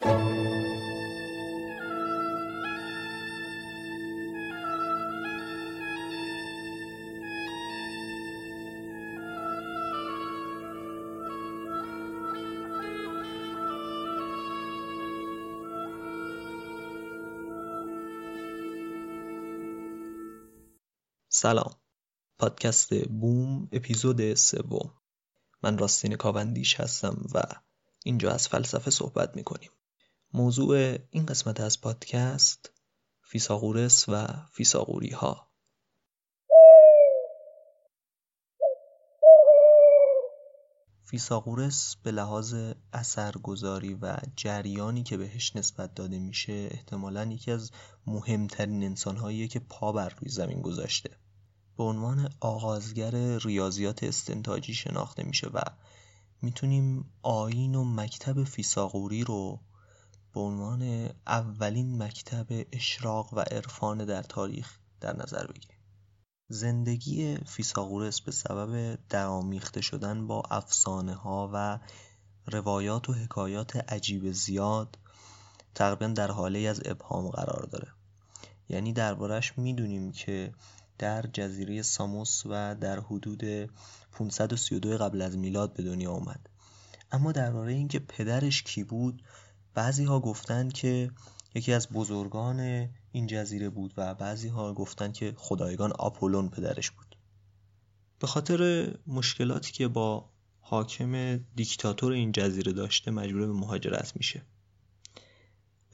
سلام. پادکست بوم اپیزود سوم. من راستین کاوندیش هستم و اینجا از فلسفه صحبت می‌کنیم. موضوع این قسمت از پادکست فیساغورس و فیساغوری ها فیساغورس به لحاظ اثرگذاری و جریانی که بهش نسبت داده میشه احتمالا یکی از مهمترین انسانهاییه که پا بر روی زمین گذاشته. به عنوان آغازگر ریاضیات استنتاجی شناخته میشه و می‌تونیم آیین و مکتب فیساغوری رو به عنوان اولین مکتب اشراق و عرفان در تاریخ در نظر بگیریم زندگی فیساغورس به سبب درآمیخته شدن با افسانه ها و روایات و حکایات عجیب زیاد تقریبا در حاله از ابهام قرار داره. یعنی دربارش می‌دونیم که در جزیره ساموس و در حدود 532 قبل از میلاد به دنیا اومد اما درباره اینکه پدرش کی بود بعضی ها گفتن که یکی از بزرگان این جزیره بود و بعضی ها گفتن که خدایگان آپولون پدرش بود. به خاطر مشکلاتی که با حاکم دیکتاتور این جزیره داشته مجبور به مهاجرت میشه.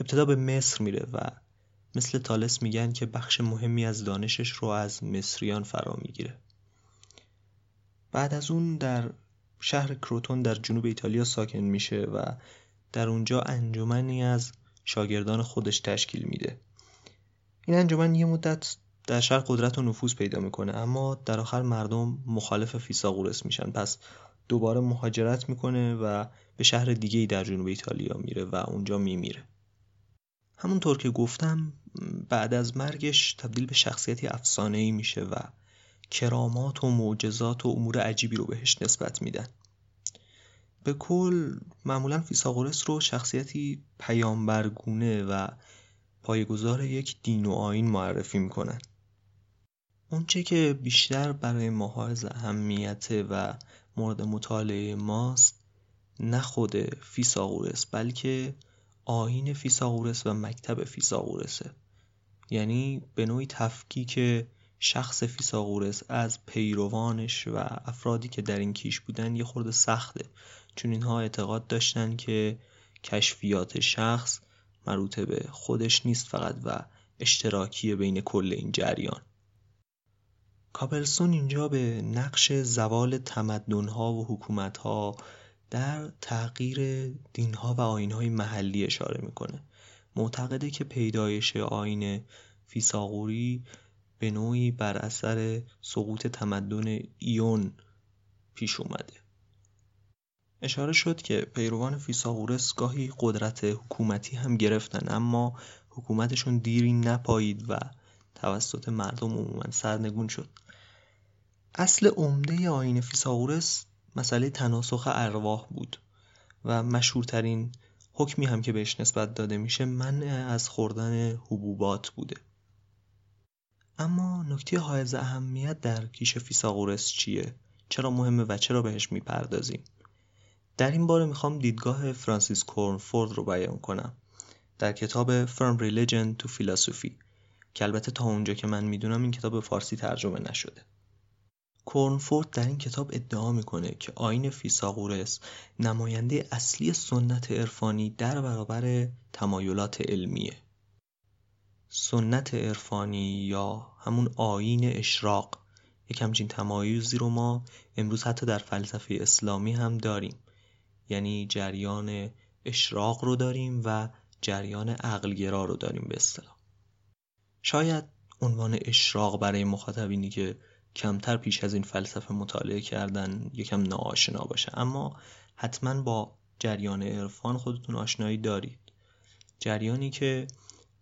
ابتدا به مصر میره و مثل تالس میگن که بخش مهمی از دانشش رو از مصریان فرا می‌گیره. بعد از اون در شهر کروتون در جنوب ایتالیا ساکن میشه و در اونجا انجمنی از شاگردان خودش تشکیل میده. این انجمن یه مدت در شهر قدرت و نفوذ پیدا می‌کنه اما در آخر مردم مخالف فیساغورس میشن. پس دوباره مهاجرت می‌کنه و به شهر دیگه ای در جنوب ایتالیا میره و اونجا میمیره. همونطور که گفتم بعد از مرگش تبدیل به شخصیتی افسانه‌ای میشه و کرامات و معجزات و امور عجیبی رو بهش نسبت میدن. به کل معمولا فیساغورس رو شخصیتی پیامبرگونه و پایگزار یک دین و آین معرفی می‌کنن. اونچه که بیشتر برای ما حائز اهمیت و مورد مطالعه ماست نه خود فیساغورس بلکه آیین فیساغورس و مکتب فیساغورسه یعنی به نوعی تفکیک شخص فیساغورس از پیروانش و افرادی که در این کیش بودن یه خورده سخته. چون اینها اعتقاد داشتن که کشفیات شخص مربوط به خودش نیست فقط و اشتراکی بین کل این جریان. کاپلسون اینجا به نقش زوال تمدنها و حکومتها در تغییر دینها و آینهای محلی اشاره می‌کنه. معتقده که پیدایش آین فیساغوری به نوعی بر اثر سقوط تمدن ایون پیش اومده. اشاره شد که پیروان فیساغورس گاهی قدرت حکومتی هم گرفتن اما حکومتشون دیری نپایید و توسط مردم عموما سرنگون شد اصل عمده آین فیساغورس مسئله تناسخ ارواح بود و مشهورترین حکمی هم که بهش نسبت داده میشه منع از خوردن حبوبات بوده اما نکته حائز اهمیت در کیش فیساغورس چیه؟ چرا مهمه و چرا بهش می‌پردازیم؟ در این باره می‌خوام دیدگاه فرانسیس کورنفورد رو بیان کنم. در کتاب From Religion to Philosophy. که البته تا اونجا که من می‌دونم این کتاب فارسی ترجمه نشده. کورنفورد در این کتاب ادعا می‌کنه که آین فیساغورس نماینده اصلی سنت عرفانی در برابر تمایلات علمیه. سنت عرفانی یا همون آین اشراق یک همچین تمایزی رو ما امروز حتی در فلسفه اسلامی هم داریم. یعنی جریان اشراق رو داریم و جریان عقلگرا رو داریم به اصطلاح. شاید عنوان اشراق برای مخاطبینی که کمتر پیش از این فلسفه مطالعه کردن یکم ناآشنا باشه. اما حتما با جریان عرفان خودتون آشنایی دارید. جریانی که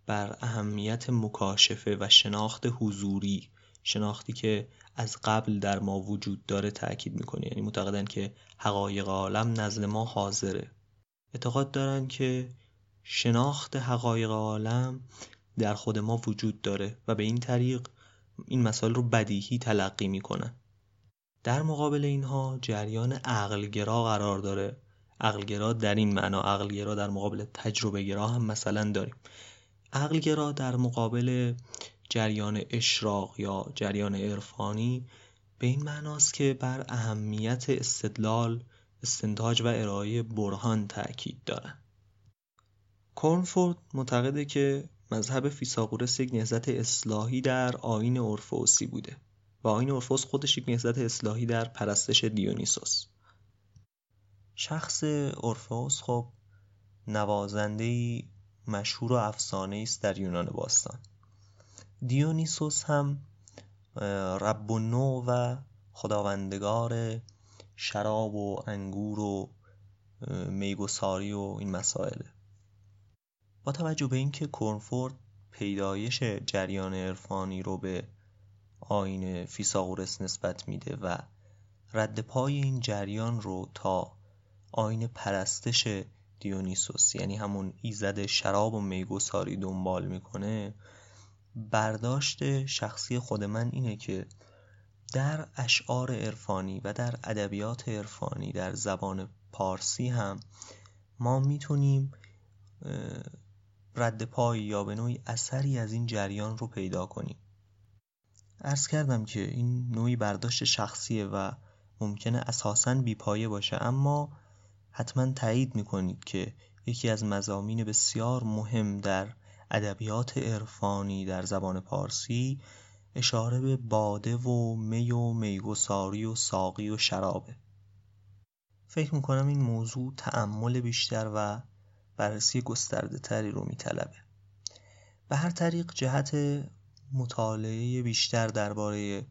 بر اهمیت مکاشفه و شناخت حضوری شناختی که از قبل در ما وجود داره تاکید می‌کنه. یعنی معتقدن که حقایق عالم نزد ما حاضره. اعتقاد دارن که شناخت حقایق عالم در خود ما وجود داره و به این طریق این مسائل رو بدیهی تلقی می‌کنن در مقابل اینها جریان عقلگرا قرار داره. عقلگرا در این معنا عقلگرا در مقابل تجربه گرا هم مثلا داریم. عقلگرا در مقابل جریان اشراق یا جریان عرفانی به این معناست که بر اهمیت استدلال استنتاج و ارائه برهان تاکید دارن. کورنفورد معتقده که مذهب فیساغورس یک نهضت اصلاحی در آین اورفوسی بوده و آین اورفوس خودش یک نهضت اصلاحی در پرستش دیونیسوس. شخص اورفوس خب نوازنده مشهور و افسانه است در یونان باستان. دیونیسوس هم رب و نو و خداوندگار شراب و انگور و میگساری و این مسائله با توجه به اینکه کرنفورد پیدایش جریان عرفانی رو به آین فیساغورس نسبت میده و رد پای این جریان رو تا آین پرستش دیونیسوس یعنی همون ایزد شراب و میگساری دنبال می‌کنه برداشت شخصی خود من اینه که در اشعار عرفانی و در ادبیات عرفانی در زبان پارسی هم ما می‌تونیم رد پای یا به نوعی اثری از این جریان رو پیدا کنیم. ارز کردم که این نوعی برداشت شخصیه و ممکنه اساساً بیپایه باشه اما حتما تایید می‌کنید که یکی از مزامین بسیار مهم در ادبیات عرفانی در زبان پارسی اشاره به باده و می و میگساری و ساقی و شرابه. فکر می‌کنم این موضوع تأمل بیشتر و بررسی گسترده تری رو میطلبه. به هر طریق جهت مطالعه بیشتر درباره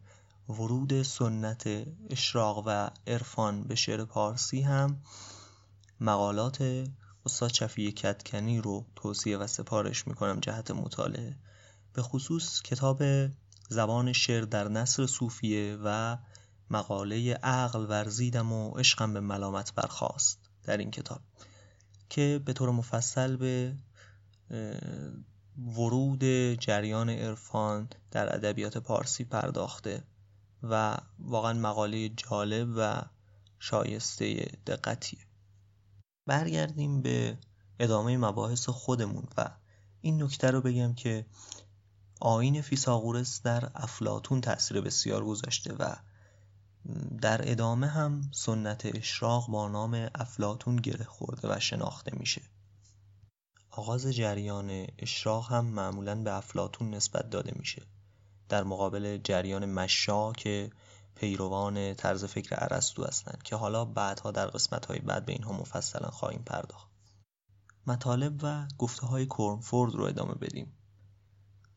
ورود سنت اشراق و عرفان به شعر پارسی هم مقالات استاد شفیع کتکنی رو توصیه و سپارش می‌کنم جهت مطالعه. به خصوص کتاب زبان شعر در نصر صوفیه و مقاله عقل ورزیدم و عشقم به ملامت برخواست در این کتاب که به طور مفصل به ورود جریان عرفان در ادبیات پارسی پرداخته و واقعا مقاله جالب و شایسته دقتیه. برگردیم به ادامه مباحث خودمون و این نکته رو بگم که آین فیساغورس در افلاتون تاثیر بسیار گذاشته و در ادامه هم سنت اشراق با نام افلاتون گره خورده و شناخته میشه. آغاز جریان اشراق هم معمولا به افلاتون نسبت داده میشه. در مقابل جریان مشا که پیروان طرز فکر ارسطو هستند که حالا بعدها در قسمت های بعد به اینها مفصلا خواهیم پرداخت. مطالب و گفته های کرنفورد رو ادامه بدیم.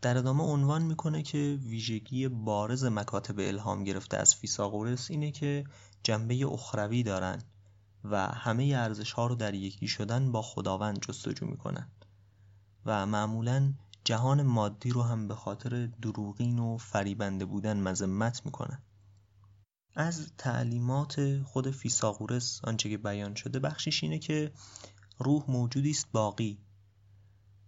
در ادامه عنوان می‌کنه که ویژگی بارز مکاتب الهام گرفته از فیساغورس اینه که جنبه اخروی دارن و همه ارزش ها رو در یکی شدن با خداوند جستجو می‌کنن و معمولا جهان مادی رو هم به خاطر دروغین و فریبنده بودن مذمت می‌کنن. از تعلیمات خود فیساغورس آنچه که بیان شده بخشش اینه که روح موجودی است باقی.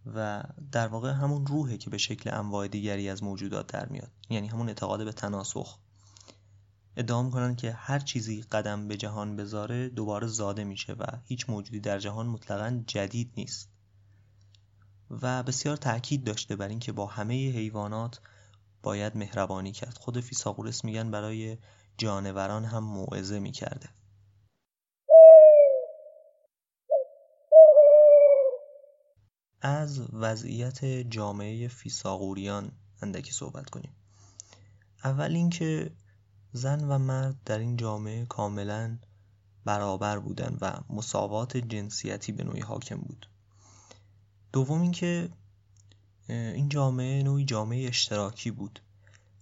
و در واقع همون روحه که به شکل انواع دیگری از موجودات در میاد. یعنی همون اعتقاد به تناسخ. ادعا می‌کنن که هر چیزی قدم به جهان بذاره دوباره زاده میشه و هیچ موجودی در جهان مطلقا جدید نیست. و بسیار تاکید داشته بر اینکه با همه حیوانات باید مهربانی کرد. خود فیساغورس میگن برای جانوران هم موعظه می‌کرده. از وضعیت جامعه فیساغوریان اندکی صحبت کنیم. اول اینکه زن و مرد در این جامعه کاملا برابر بودن و مساوات جنسیتی به نوعی حاکم بود. دوم اینکه این جامعه نوعی جامعه اشتراکی بود.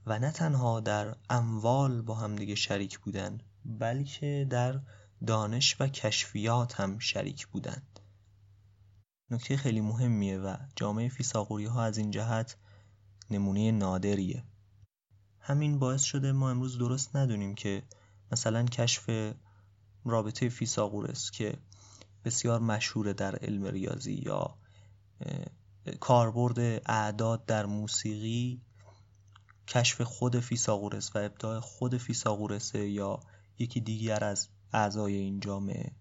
و نه تنها در اموال با همدیگه شریک بودن بلکه در دانش و کشفیات هم شریک بودند. نکته خیلی مهمیه و جامعه فیساغوری ها از این جهت نمونه نادریه. همین باعث شده ما امروز درست ندونیم که مثلا کشف رابطه فیساغورس که بسیار مشهوره در علم ریاضی یا کاربرد اعداد در موسیقی کشف خود فیساغورس و ابداع خود فیساغورس یا یکی دیگر از اعضای این جامعه.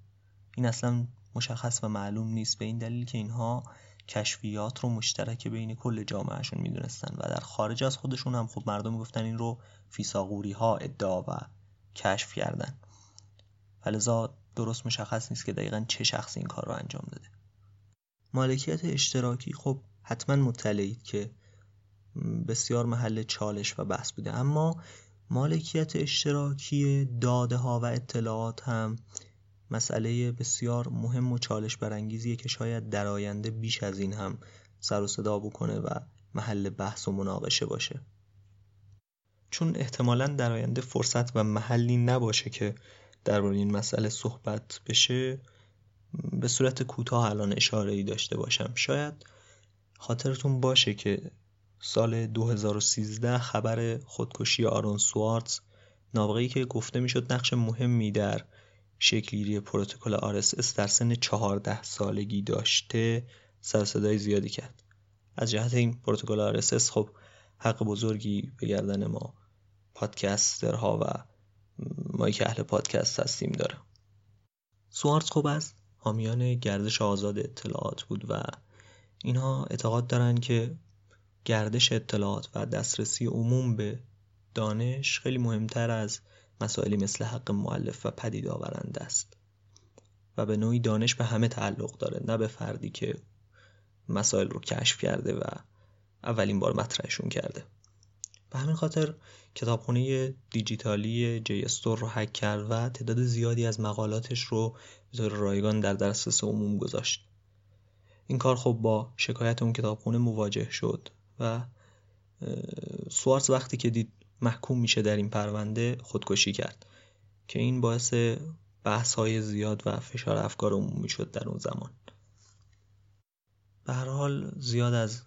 این اصلا مشخص و معلوم نیست. به این دلیل که اینها کشفیات رو مشترک بین کل جامعهشون می‌دونستن و در خارج از خودشون هم خب مردم گفتن این رو فیساغوری ها ادعا و کشف کردن. فلذا درست مشخص نیست که دقیقا چه شخصی این کار رو انجام داده. مالکیت اشتراکی خب حتما مطلعید که بسیار محل چالش و بحث بوده. اما مالکیت اشتراکی داده ها و اطلاعات هم مسئله بسیار مهم و چالش برانگیزیه که شاید در آینده بیش از این هم سر و صدا بکنه و محل بحث و مناقشه باشه. چون احتمالا در آینده فرصت و محلی نباشه که درباره این مسئله صحبت بشه به صورت کوتاه الان اشاره ای داشته باشم. شاید خاطرتون باشه که سال 2013 خبر خودکشی آرون سوارتز نابغه‌ای که گفته می‌شد نقش مهمی در شکلگیری پروتکل RSS در سن 14 سالگی داشته سر صدای زیادی کرد. از جهت این پروتکل RSS خب حق بزرگی به گردن ما پادکسترها و مایی که اهل پادکست هستیم داره. سوارتز خب از حامیان گردش آزاد اطلاعات بود و اینها اعتقاد دارند که گردش اطلاعات و دسترسی عموم به دانش خیلی مهمتر از مسائلی مثل حق معلف و پدید آورنده است. و به نوعی دانش به همه تعلق داره نه به فردی که مسائل رو کشف کرده و اولین بار مطرحشون کرده. به همین خاطر کتابخونه دیجیتالی جی استور رو حک کرد و تعداد زیادی از مقالاتش رو به طور رایگان در دسترس عموم گذاشت. این کار خب با شکایت اون کتابخونه مواجه شد. و سوارز وقتی که دید محکوم میشه در این پرونده خودکشی کرد که این باعث بحث های زیاد و فشار افکار عمومی شد در اون زمان. به هر حال زیاد از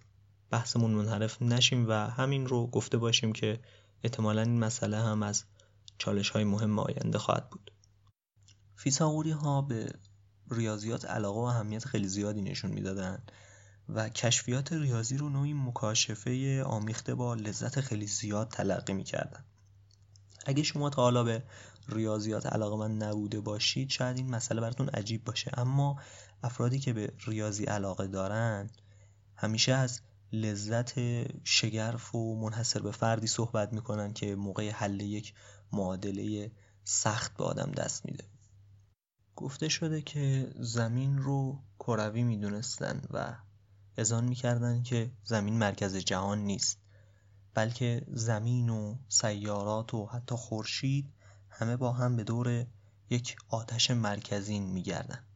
بحثمون منحرف نشیم و همین رو گفته باشیم که احتمالا این مسئله هم از چالش های مهم آینده خواهد بود. فیساغوری ها به ریاضیات علاقه و اهمیت خیلی زیادی نشون می‌دادن. و کشفیات ریاضی رو نوعی مکاشفه آمیخته با لذت خیلی زیاد تلقی می‌کردن. اگه شما تا حالا به ریاضیات علاقه من نبوده باشید شاید این مسئله براتون عجیب باشه. اما افرادی که به ریاضی علاقه دارن همیشه از لذت شگرف و منحصر به فردی صحبت می‌کنن که موقع حل یک معادله سخت به آدم دست میده. گفته شده که زمین رو کروی می‌دونستن و اذعان می‌کردند که زمین مرکز جهان نیست بلکه زمین و سیارات و حتی خورشید همه با هم به دور یک آتش مرکزین میگردن.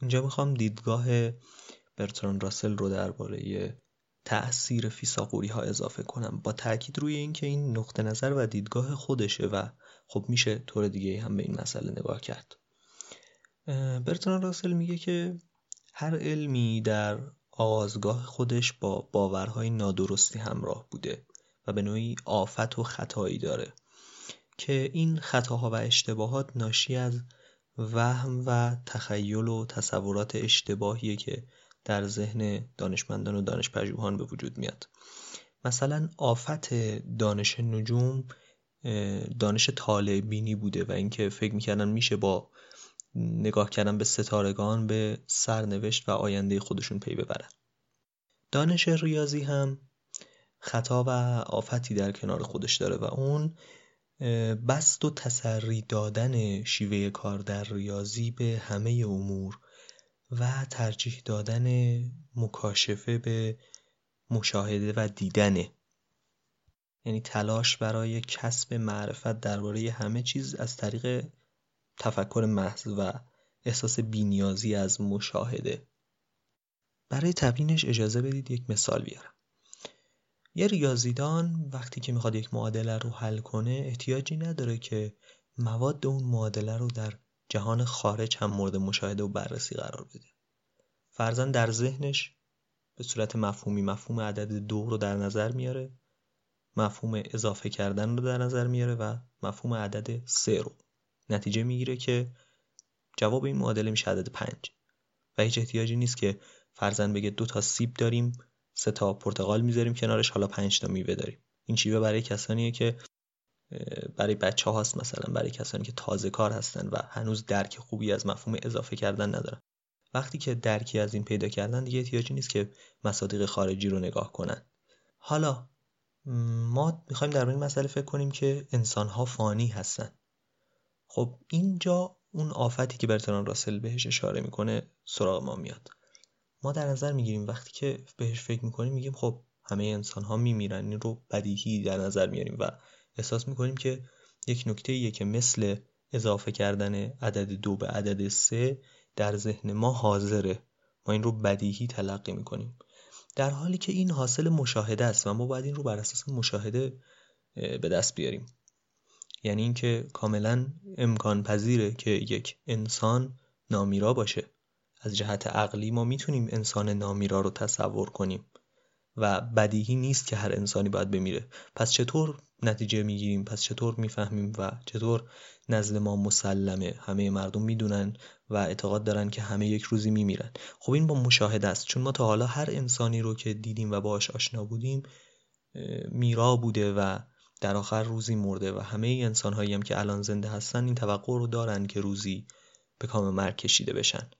اینجا می‌خوام دیدگاه برتران راسل رو درباره تأثیر فیساغوری ها اضافه کنم. با تاکید روی اینکه این نقطه نظر و دیدگاه خودشه و خب میشه طور دیگه هم به این مسئله نگاه کرد. برتران راسل میگه که هر علمی در آغازگاه خودش با باورهای نادرستی همراه بوده و به نوعی آفت و خطایی داره که این خطاها و اشتباهات ناشی از وهم و تخیل و تصورات اشتباهیه که در ذهن دانشمندان و دانشپژوهان به وجود میاد. مثلا آفت دانش نجوم دانش طالع بینی بوده و اینکه فکر می‌کردن میشه با نگاه کردن به ستارگان به سرنوشت و آینده خودشون پی ببرن. دانش ریاضی هم خطا و آفتی در کنار خودش داره و اون بست و تسری دادن شیوه کار در ریاضی به همه امور و ترجیح دادن مکاشفه به مشاهده و دیدنه یعنی تلاش برای کسب معرفت درباره همه چیز از طریق تفکر محض و احساس بینیازی از مشاهده. برای تبیینش اجازه بدید یک مثال بیارم. یه ریاضیدان وقتی که می‌خواد یک معادله رو حل کنه احتیاجی نداره که مواد اون معادله رو در جهان خارج هم مورد مشاهده و بررسی قرار بده. فرزن در ذهنش به صورت مفهومی مفهوم عدد دو رو در نظر میاره مفهوم اضافه کردن رو در نظر میاره و مفهوم عدد سه رو. نتیجه می‌گیره که جواب این معادله میشه عدد پنج. و هیچ احتیاجی نیست که فرزن بگه دو تا سیب داریم سه تا پرتقال می‌ذاریم کنارش حالا پنج تا میوه داریم. این شیوه برای کسانیه که برای بچه هاست مثلا برای کسانی که تازه کار هستن و هنوز درک خوبی از مفهوم اضافه کردن ندارن. وقتی که درکی از این پیدا کردن دیگه احتیاجی نیست که مصادیق خارجی رو نگاه کنن. حالا ما می‌خوایم در این مسئله فکر کنیم که انسان ها فانی هستن. خب اینجا اون آفتی که برتران راسل بهش اشاره می‌کنه سراغ ما میاد. ما در نظر می‌گیریم وقتی که بهش فکر می‌کنیم میگیم خب همه انسان ها میمیرن. این رو بدیهی در نظر میاریم و احساس می‌کنیم که یک نکته ایه که مثل اضافه کردن عدد دو به عدد سه در ذهن ما حاضره. ما این رو بدیهی تلقی می‌کنیم. در حالی که این حاصل مشاهده است و ما باید این رو بر اساس مشاهده به دست بیاریم. یعنی اینکه کاملا امکان پذیره که یک انسان نامیرا باشه. از جهت عقلی ما می‌تونیم انسان نامیرا رو تصور کنیم و بدیهی نیست که هر انسانی باید بمیره. پس چطور نتیجه می‌گیریم؟ پس چطور می‌فهمیم و چطور نزد ما مسلمه؟ همه مردم می‌دونن و اعتقاد دارن که همه یک روزی میمیرن. خب این با مشاهده است. چون ما تا حالا هر انسانی رو که دیدیم و باهاش آشنا بودیم میرا بوده و در آخر روزی مرده و همه انسان هایی هم که الان زنده هستن این توقع رو دارن که روزی به کام مرگ کشیده بشن.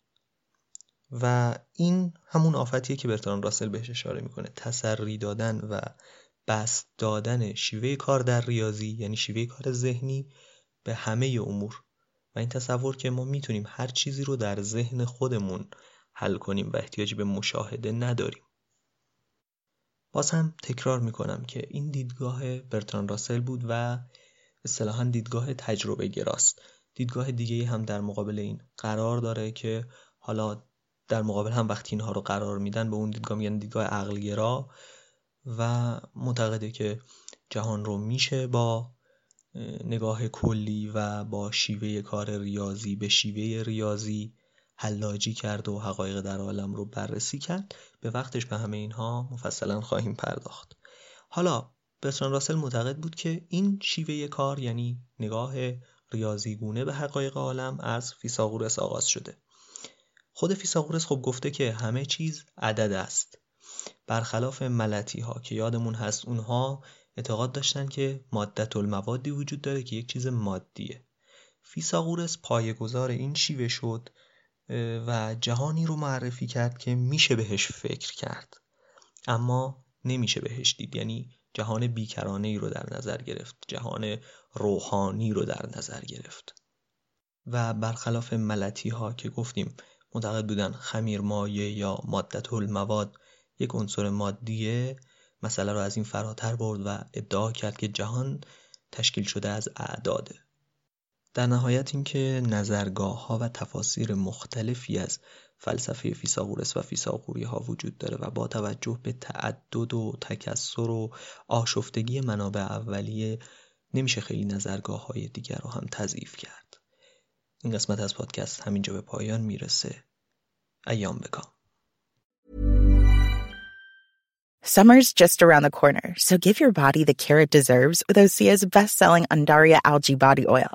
و این همون آفتیه که برتران راسل بهش اشاره می‌کنه. تسری دادن و بست دادن شیوه کار در ریاضی یعنی شیوه کار ذهنی به همه امور. و این تصور که ما می‌تونیم هر چیزی رو در ذهن خودمون حل کنیم و احتیاجی به مشاهده نداریم. باز هم تکرار می‌کنم که این دیدگاه برتران راسل بود و اصطلاحا دیدگاه تجربه گراست. دیدگاه دیگه هم در مقابل این قرار داره که حالا در مقابل هم وقتی اینها رو قرار میدن به اون دیدگاه میگن دیدگاه عقلگرا و معتقده که جهان رو میشه با نگاه کلی و با شیوه کار ریاضی به شیوه ریاضی حلاجی کرد و حقایق در عالم رو بررسی کرد. به وقتش به همه اینها مفصلا خواهیم پرداخت. حالا بسران راسل معتقد بود که این شیوه کار یعنی نگاه ریاضیگونه به حقایق عالم از فیساغورس آغاز شده. خود فیساغورس خب گفته که همه چیز عدد است. برخلاف ملتی ها که یادمون هست اونها اعتقاد داشتن که مادت الموادی وجود داره که یک چیز مادیه. فیساغورس پایه‌گذار این شیوه شد و جهانی رو معرفی کرد که میشه بهش فکر کرد. اما نمیشه بهش دید. یعنی جهان بیکرانه ای رو در نظر گرفت. جهان روحانی رو در نظر گرفت. و برخلاف ملتی ها که گفتیم معتقد بودن خمیر مایه یا مادت المواد یک عنصر مادیه. مسئله رو از این فراتر برد و ادعا کرد که جهان تشکیل شده از اعداده. در نهایت اینکه نظرگاه ها و تفاسیر مختلفی از فلسفه فیساغورس و فیساغوری ها وجود داره و با توجه به تعدد و تکسر و آشفتگی منابع اولیه نمیشه خیلی نظرگاه های دیگر رو هم تضعیف کرد. این قسمت از پادکست همینجا به پایان می‌رسه. ایام بکام. Summer's just around the corner, so give your body the care it deserves with Osea's best-selling Andaria algae body oil.